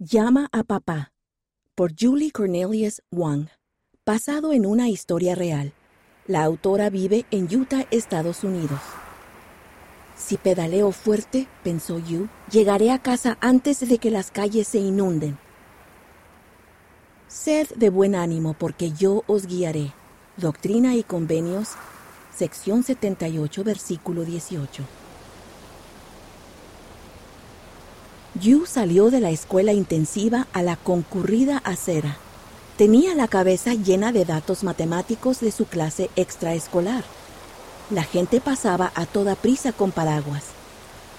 Llama a papá por Julie Cornelius Wang, basado en una historia real. La autora vive en Utah, Estados Unidos. Si pedaleo fuerte, pensó Yu, llegaré a casa antes de que las calles se inunden. Sed de buen ánimo porque yo os guiaré. Doctrina y Convenios, sección 78, versículo 18. Yu salió de la escuela intensiva a la concurrida acera. Tenía la cabeza llena de datos matemáticos de su clase extraescolar. La gente pasaba a toda prisa con paraguas.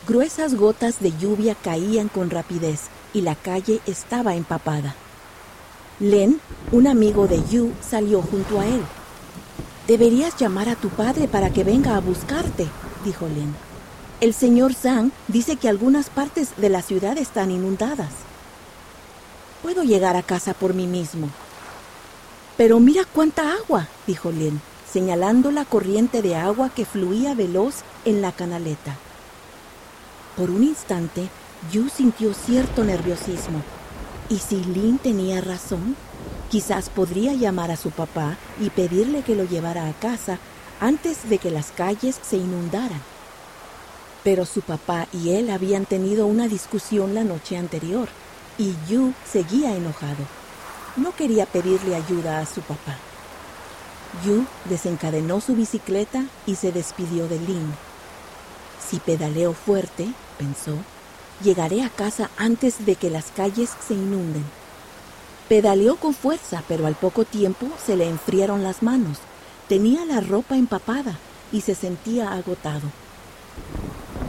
Gruesas gotas de lluvia caían con rapidez y la calle estaba empapada. Len, un amigo de Yu, salió junto a él. Deberías llamar a tu padre para que venga a buscarte, dijo Len. El señor Zhang dice que algunas partes de la ciudad están inundadas. Puedo llegar a casa por mí mismo. Pero mira cuánta agua, dijo Lin, señalando la corriente de agua que fluía veloz en la canaleta. Por un instante, Yu sintió cierto nerviosismo. ¿Y si Lin tenía razón? Quizás podría llamar a su papá y pedirle que lo llevara a casa antes de que las calles se inundaran. Pero su papá y él habían tenido una discusión la noche anterior y Yu seguía enojado. No quería pedirle ayuda a su papá. Yu desencadenó su bicicleta y se despidió de Lin. Si pedaleo fuerte, pensó, llegaré a casa antes de que las calles se inunden. Pedaleó con fuerza, pero al poco tiempo se le enfriaron las manos. Tenía la ropa empapada y se sentía agotado.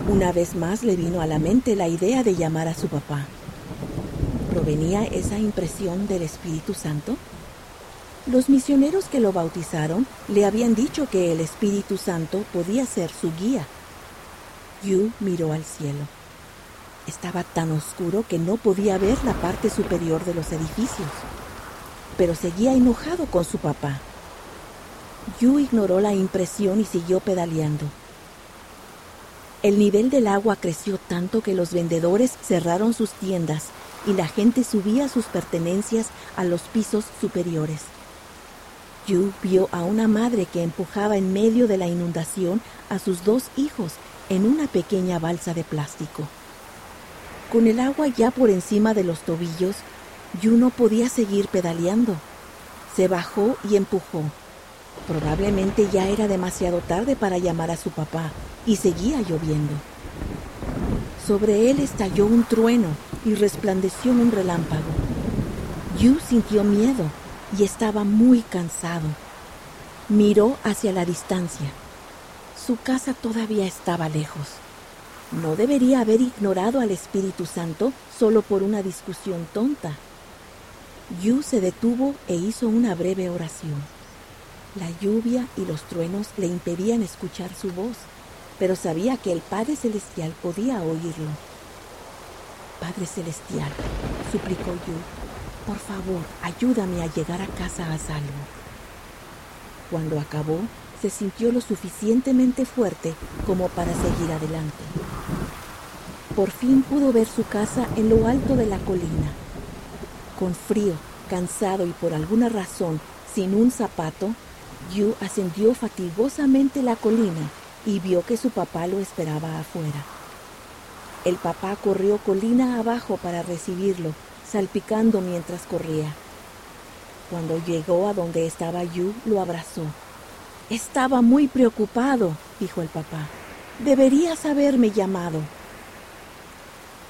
Una vez más le vino a la mente la idea de llamar a su papá. ¿Provenía esa impresión del Espíritu Santo? Los misioneros que lo bautizaron le habían dicho que el Espíritu Santo podía ser su guía. Yu miró al cielo. Estaba tan oscuro que no podía ver la parte superior de los edificios, pero seguía enojado con su papá. Yu ignoró la impresión y siguió pedaleando. El nivel del agua creció tanto que los vendedores cerraron sus tiendas y la gente subía sus pertenencias a los pisos superiores. Yu vio a una madre que empujaba en medio de la inundación a sus dos hijos en una pequeña balsa de plástico. Con el agua ya por encima de los tobillos, Yu no podía seguir pedaleando. Se bajó y empujó. Probablemente ya era demasiado tarde para llamar a su papá y seguía lloviendo. Sobre él estalló un trueno y resplandeció un relámpago. Yu sintió miedo y estaba muy cansado. Miró hacia la distancia. Su casa todavía estaba lejos. No debería haber ignorado al Espíritu Santo solo por una discusión tonta. Yu se detuvo e hizo una breve oración. La lluvia y los truenos le impedían escuchar su voz pero sabía que el Padre Celestial podía oírlo. Padre Celestial, suplicó yo, por favor, ayúdame a llegar a casa a salvo. Cuando acabó, se sintió lo suficientemente fuerte como para seguir adelante. Por fin pudo ver su casa en lo alto de la colina. Con frío, cansado y por alguna razón sin un zapato, Yu ascendió fatigosamente la colina y vio que su papá lo esperaba afuera. El papá corrió colina abajo para recibirlo, salpicando mientras corría. Cuando llegó a donde estaba Yu, lo abrazó. Estaba muy preocupado, dijo el papá. Deberías haberme llamado.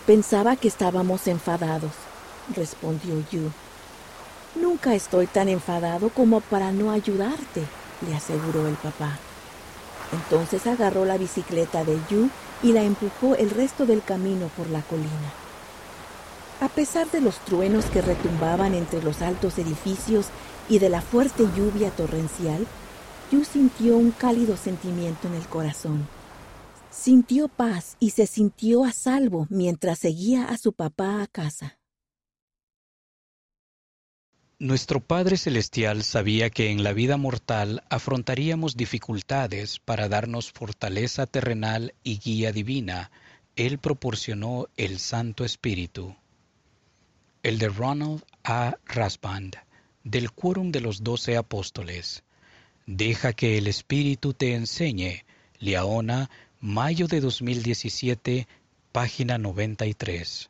Pensaba que estábamos enfadados, respondió Yu. Nunca estoy tan enfadado como para no ayudarte, le aseguró el papá. Entonces agarró la bicicleta de Yu y la empujó el resto del camino por la colina. A pesar de los truenos que retumbaban entre los altos edificios y de la fuerte lluvia torrencial, Yu sintió un cálido sentimiento en el corazón. Sintió paz y se sintió a salvo mientras seguía a su papá a casa. Nuestro Padre Celestial sabía que en la vida mortal afrontaríamos dificultades para darnos fortaleza terrenal y guía divina. Él proporcionó el Santo Espíritu. el de Ronald A. Rasband, del Quórum de los Doce Apóstoles. Deja que el Espíritu te enseñe. Liaona, mayo de 2017, página 93.